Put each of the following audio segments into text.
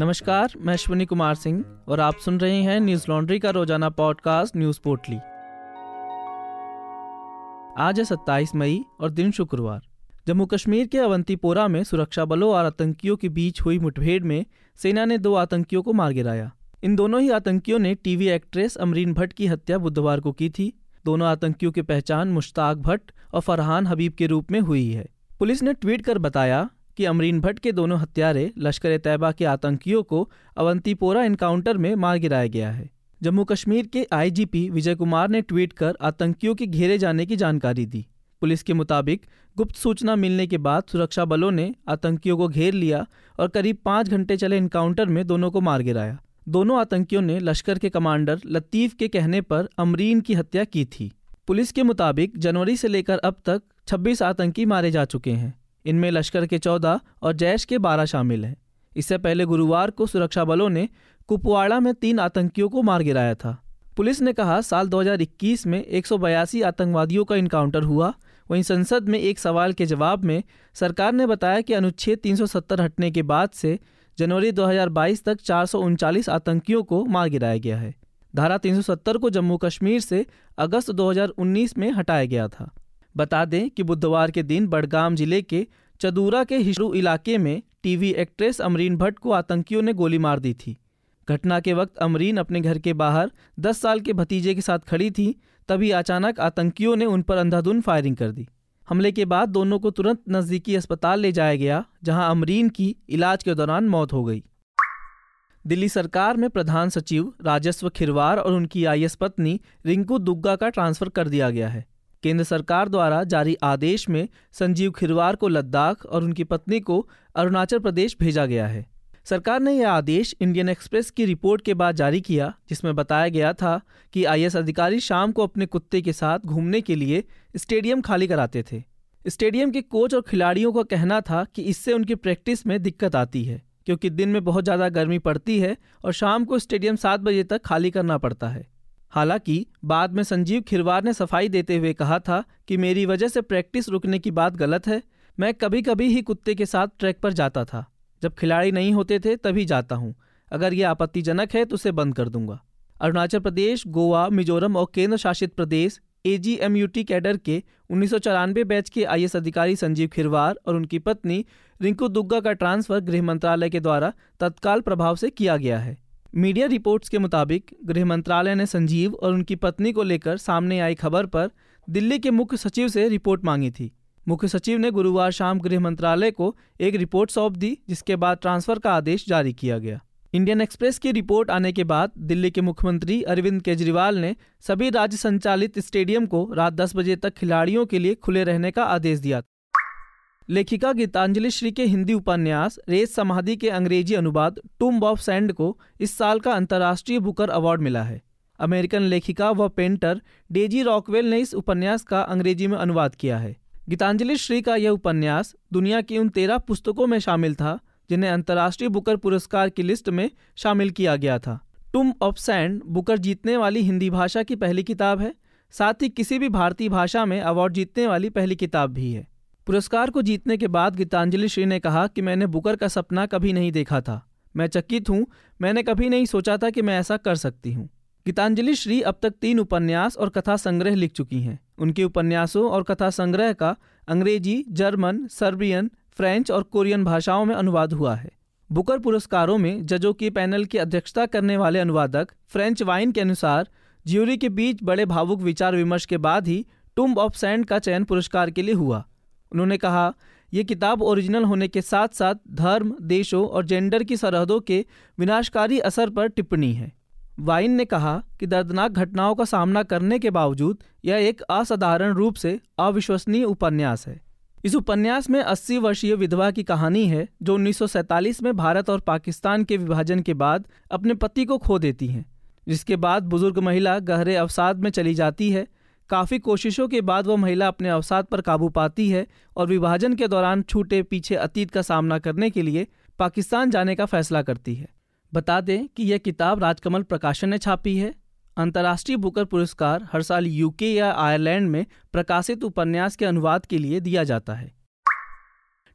नमस्कार, मैं अश्विनी कुमार सिंह और आप सुन रहे हैं न्यूज़ लॉन्ड्री का रोज़ाना पॉडकास्ट न्यूज़ पोर्टली। आज है 27 मई और दिन शुक्रवार। जम्मू कश्मीर के अवंतीपोरा में सुरक्षा बलों और आतंकियों के बीच हुई मुठभेड़ में सेना ने दो आतंकियों को मार गिराया। इन दोनों ही आतंकियों ने टीवी एक्ट्रेस अमरीन भट्ट की हत्या बुधवार को की थी। दोनों आतंकियों की पहचान मुश्ताक भट्ट और फरहान हबीब के रूप में हुई है। पुलिस ने ट्वीट कर बताया कि अमरीन भट्ट के दोनों हत्यारे लश्कर ए तैयबा के आतंकियों को अवंतीपोरा इनकाउंटर में मार गिराया गया है। जम्मू कश्मीर के आईजीपी विजय कुमार ने ट्वीट कर आतंकियों के घेरे जाने की जानकारी दी। पुलिस के मुताबिक गुप्त सूचना मिलने के बाद सुरक्षा बलों ने आतंकियों को घेर लिया और करीब पाँच घंटे चले इनकाउंटर में दोनों को मार गिराया। दोनों आतंकियों ने लश्कर के कमांडर लतीफ के कहने पर अमरीन की हत्या की थी। पुलिस के मुताबिक जनवरी से लेकर अब तक 26 आतंकी मारे जा चुके हैं। इनमें लश्कर के चौदह और जैश के बारह शामिल हैं। इससे पहले गुरुवार को सुरक्षा बलों ने कुपवाड़ा में तीन आतंकियों को मार गिराया था। पुलिस ने कहा, साल 2021 में एक सौ बयासी आतंकवादियों का इनकाउंटर हुआ। वहीं संसद में एक सवाल के जवाब में सरकार ने बताया कि अनुच्छेद 370 हटने के बाद से जनवरी 2022 तक चार आतंकियों को मार गिराया गया है। धारा 370 को जम्मू कश्मीर से अगस्त 2019 में हटाया गया था। बता दें कि बुधवार के दिन बडगाम ज़िले के चदूरा के हिशरू इलाके में टीवी एक्ट्रेस अमरीन भट्ट को आतंकियों ने गोली मार दी थी। घटना के वक्त अमरीन अपने घर के बाहर 10 साल के भतीजे के साथ खड़ी थी, तभी अचानक आतंकियों ने उन पर अंधाधुन फायरिंग कर दी। हमले के बाद दोनों को तुरंत नजदीकी अस्पताल ले जाया गया, जहाँ अमरीन की इलाज के दौरान मौत हो गई। दिल्ली सरकार में प्रधान सचिव राजस्व खिरवार और उनकी आईएस पत्नी रिंकू दुग्गा का ट्रांसफ़र कर दिया गया है। केंद्र सरकार द्वारा जारी आदेश में संजीव खिरवार को लद्दाख और उनकी पत्नी को अरुणाचल प्रदेश भेजा गया है। सरकार ने यह आदेश इंडियन एक्सप्रेस की रिपोर्ट के बाद जारी किया, जिसमें बताया गया था कि आईएएस अधिकारी शाम को अपने कुत्ते के साथ घूमने के लिए स्टेडियम खाली कराते थे। स्टेडियम के कोच और खिलाड़ियों का कहना था कि इससे उनकी प्रैक्टिस में दिक्कत आती है, क्योंकि दिन में बहुत ज़्यादा गर्मी पड़ती है और शाम को स्टेडियम सात बजे तक खाली करना पड़ता है। हालाँकि, बाद में संजीव खिरवार ने सफ़ाई देते हुए कहा था कि मेरी वजह से प्रैक्टिस रुकने की बात गलत है, मैं कभी कभी ही कुत्ते के साथ ट्रैक पर जाता था। जब खिलाड़ी नहीं होते थे, तभी जाता हूँ। अगर यह आपत्तिजनक है तो उसे बंद कर दूँगा। अरुणाचल प्रदेश, गोवा, मिजोरम और केंद्र शासित प्रदेश एजीएमयूटी कैडर के उन्नीस सौ चौरानबे बैच के आईएएस अधिकारी संजीव खिरवार और उनकी पत्नी रिंकू दुग्गा का ट्रांसफ़र गृह मंत्रालय के द्वारा तत्काल प्रभाव से किया गया है। मीडिया रिपोर्ट्स के मुताबिक गृह मंत्रालय ने संजीव और उनकी पत्नी को लेकर सामने आई खबर पर दिल्ली के मुख्य सचिव से रिपोर्ट मांगी थी। मुख्य सचिव ने गुरुवार शाम गृह मंत्रालय को एक रिपोर्ट सौंप दी, जिसके बाद ट्रांसफ़र का आदेश जारी किया गया। इंडियन एक्सप्रेस की रिपोर्ट आने के बाद दिल्ली के मुख्यमंत्री अरविंद केजरीवाल ने सभी राज्य संचालित स्टेडियम को रात 10 बजे तक खिलाड़ियों के लिए खुले रहने का आदेश दिया लेखिका गीतांजलि श्री के हिंदी उपन्यास रेत समाधि के अंग्रेज़ी अनुवाद टूम ऑफ़ सैंड को इस साल का अंतर्राष्ट्रीय बुकर अवार्ड मिला है। अमेरिकन लेखिका व पेंटर डेजी रॉकवेल ने इस उपन्यास का अंग्रेज़ी में अनुवाद किया है। गीतांजलि श्री का यह उपन्यास दुनिया की उन तेरह पुस्तकों में शामिल था, जिन्हें अंतर्राष्ट्रीय बुकर पुरस्कार की लिस्ट में शामिल किया गया था। टूम ऑफ़ सैंड बुकर जीतने वाली हिंदी भाषा की पहली किताब है, साथ ही किसी भी भारतीय भाषा में अवार्ड जीतने वाली पहली किताब भी है। पुरस्कार को जीतने के बाद गीतांजलि श्री ने कहा कि मैंने बुकर का सपना कभी नहीं देखा था। मैं चकित हूँ। मैंने कभी नहीं सोचा था कि मैं ऐसा कर सकती हूँ। गीतांजलि श्री अब तक तीन उपन्यास और कथा संग्रह लिख चुकी हैं। उनके उपन्यासों और कथा संग्रह का अंग्रेज़ी, जर्मन, सर्बियन, फ्रेंच और कोरियन भाषाओं में अनुवाद हुआ है। बुकर पुरस्कारों में जजों के पैनल की अध्यक्षता करने वाले अनुवादक फ्रेंच वाइन के अनुसार ज्यूरी के बीच बड़े भावुक विचार विमर्श के बाद ही टुम्ब ऑफ़ सैंड का चयन पुरस्कार के लिए हुआ। उन्होंने कहा, ये किताब ओरिजिनल होने के साथ साथ धर्म, देशों और जेंडर की सरहदों के विनाशकारी असर पर टिप्पणी है। वाइन ने कहा कि दर्दनाक घटनाओं का सामना करने के बावजूद यह एक असाधारण रूप से अविश्वसनीय उपन्यास है। इस उपन्यास में 80 वर्षीय विधवा की कहानी है, जो 1947 में भारत और पाकिस्तान के विभाजन के बाद अपने पति को खो देती हैं, जिसके बाद बुज़ुर्ग महिला गहरे अवसाद में चली जाती है काफ़ी कोशिशों के बाद वह महिला अपने अवसाद पर काबू पाती है और विभाजन के दौरान छूटे पीछे अतीत का सामना करने के लिए पाकिस्तान जाने का फैसला करती है। बता दें कि यह किताब राजकमल प्रकाशन ने छापी है। अंतर्राष्ट्रीय बुकर पुरस्कार हर साल यूके या आयरलैंड में प्रकाशित उपन्यास के अनुवाद के लिए दिया जाता है।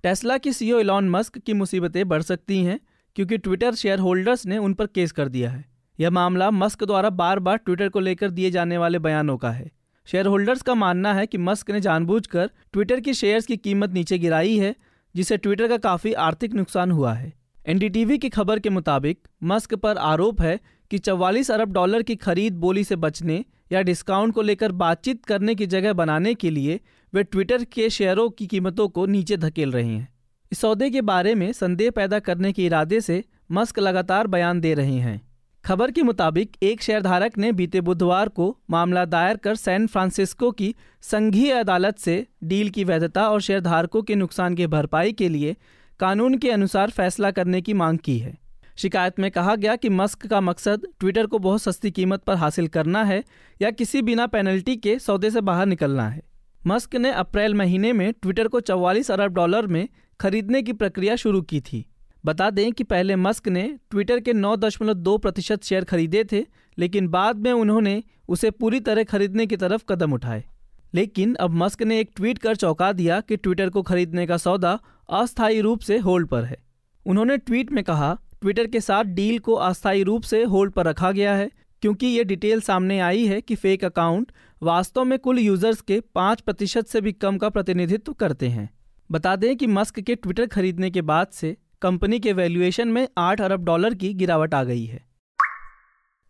टेस्ला की सीईओ इलॉन मस्क की मुसीबतें बढ़ सकती हैं क्योंकि ट्विटर शेयर होल्डर्स ने उन पर केस कर दिया है। यह मामला मस्क द्वारा बार बार ट्विटर को लेकर दिए जाने वाले बयानों का है। शेयर होल्डर्स का मानना है कि मस्क ने जानबूझकर ट्विटर की शेयर्स की कीमत नीचे गिराई है जिससे ट्विटर का काफ़ी आर्थिक नुकसान हुआ है। एनडीटीवी की खबर के मुताबिक, मस्क पर आरोप है कि 44 अरब डॉलर की खरीद बोली से बचने या डिस्काउंट को लेकर बातचीत करने की जगह बनाने के लिए वे ट्विटर के शेयरों की कीमतों को नीचे धकेल रहे हैं। इस सौदे के बारे में संदेह पैदा करने के इरादे से मस्क लगातार बयान दे रहे हैं। खबर के मुताबिक, एक शेयरधारक ने बीते बुधवार को मामला दायर कर सैन फ्रांसिस्को की संघीय अदालत से डील की वैधता और शेयरधारकों के नुकसान की भरपाई के लिए कानून के अनुसार फैसला करने की मांग की है। शिकायत में कहा गया कि मस्क का मकसद ट्विटर को बहुत सस्ती कीमत पर हासिल करना है या किसी बिना पेनल्टी के सौदे से बाहर निकलना है। मस्क ने अप्रैल महीने में ट्विटर को चौवालीस अरब डॉलर में खरीदने की प्रक्रिया शुरू की थी। बता दें कि पहले मस्क ने ट्विटर के 9.2 प्रतिशत शेयर खरीदे थे, लेकिन बाद में उन्होंने उसे पूरी तरह खरीदने की तरफ़ कदम उठाए। लेकिन अब मस्क ने एक ट्वीट कर चौंका दिया कि ट्विटर को खरीदने का सौदा अस्थायी रूप से होल्ड पर है। उन्होंने ट्वीट में कहा, ट्विटर के साथ डील को अस्थायी रूप से होल्ड पर रखा गया है, क्योंकि ये डिटेल सामने आई है कि फेक अकाउंट वास्तव में कुल यूज़र्स के पाँच प्रतिशत से भी कम का प्रतिनिधित्व करते हैं। बता दें कि मस्क के ट्विटर खरीदने के बाद से कंपनी के वैल्यूएशन में आठ अरब डॉलर की गिरावट आ गई है।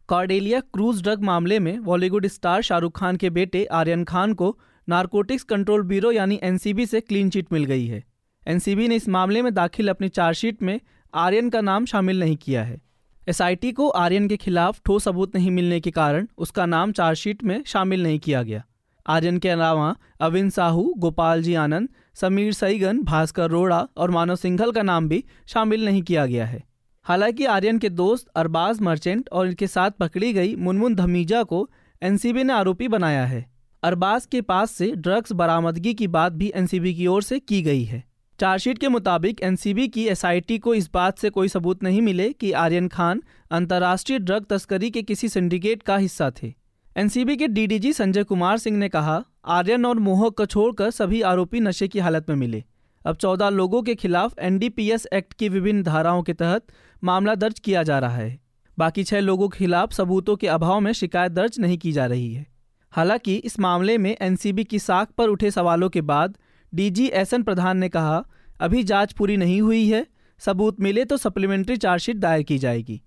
कॉर्डेलिया क्रूज ड्रग मामले में बॉलीवुड स्टार शाहरुख खान के बेटे आर्यन खान को नारकोटिक्स कंट्रोल ब्यूरो यानी एनसीबी से क्लीन चिट मिल गई है। एनसीबी ने इस मामले में दाखिल अपनी चार्जशीट में आर्यन का नाम शामिल नहीं किया है। एसआईटी को आर्यन के खिलाफ ठोस सबूत नहीं मिलने के कारण उसका नाम चार्जशीट में शामिल नहीं किया गया। आर्यन के अलावा अविन साहू, गोपाल जी आनंद समीर सईगन, भास्कर रोड़ा और मानव सिंघल का नाम भी शामिल नहीं किया गया है। हालाँकि आर्यन के दोस्त अरबाज मर्चेंट और इनके साथ पकड़ी गई मुनमुन धमीजा को एनसीबी ने आरोपी बनाया है। अरबाज के पास से ड्रग्स बरामदगी की बात भी एनसीबी की ओर से की गई है। चार्जशीट के मुताबिक एनसीबी की एसआईटी को इस बात से कोई सबूत नहीं मिले कि आर्यन खान अंतर्राष्ट्रीय ड्रग तस्करी के किसी सिंडिकेट का हिस्सा थे। एनसीबी के डीडीजी संजय कुमार सिंह ने कहा, आर्यन और मोहक को छोड़कर सभी आरोपी नशे की हालत में मिले। अब चौदह लोगों के खिलाफ एनडीपीएस एक्ट की विभिन्न धाराओं के तहत मामला दर्ज किया जा रहा है। बाकी छह लोगों के खिलाफ सबूतों के अभाव में शिकायत दर्ज नहीं की जा रही है। हालाँकि, इस मामले में एनसीबी की साख पर उठे सवालों के बाद डीजी एसएन प्रधान ने कहा, अभी जाँच पूरी नहीं हुई है, सबूत मिले तो सप्लीमेंट्री चार्जशीट दायर की जाएगी।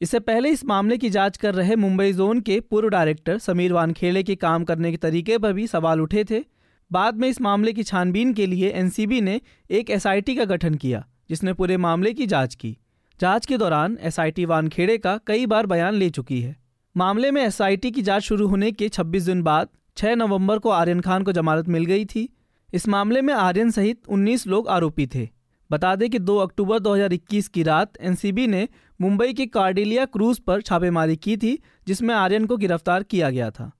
इससे पहले इस मामले की जाँच कर रहे मुंबई जोन के पूर्व डायरेक्टर समीर वानखेड़े के काम करने के तरीके पर भी सवाल उठे थे। बाद में इस मामले की छानबीन के लिए एनसीबी ने एक एसआईटी का गठन किया, जिसने पूरे मामले की जाँच की। जाँच के दौरान एसआईटी वानखेड़े का कई बार बयान ले चुकी है। मामले में एसआईटी की जाँच शुरू होने के 26 दिन बाद 6 नवंबर को आर्यन खान को जमानत मिल गई थी। इस मामले में आर्यन सहित 19 लोग आरोपी थे। बता दें कि 2 अक्टूबर 2021 की रात एनसीबी ने मुंबई की कार्डिलिया क्रूज पर छापेमारी की थी जिसमें आर्यन को गिरफ़्तार किया गया था।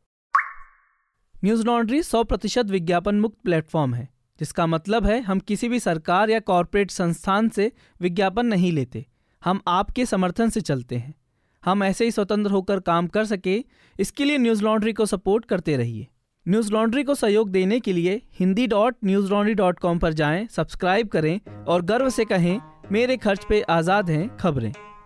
न्यूज़ लॉन्ड्री 100 प्रतिशत विज्ञापन मुक्त प्लेटफॉर्म है जिसका मतलब है हम किसी भी सरकार या कॉरपोरेट संस्थान से विज्ञापन नहीं लेते हम आपके समर्थन से चलते हैं। हम ऐसे ही स्वतंत्र होकर काम कर सके इसके लिए न्यूज़ लॉन्ड्री को सपोर्ट करते रहिए। न्यूज़ लॉन्ड्री को सहयोग देने के लिए Hindi dot Newslaundry dot com पर जाएँ, सब्सक्राइब करें और गर्व से कहें मेरे खर्च पे आज़ाद हैं खबरें।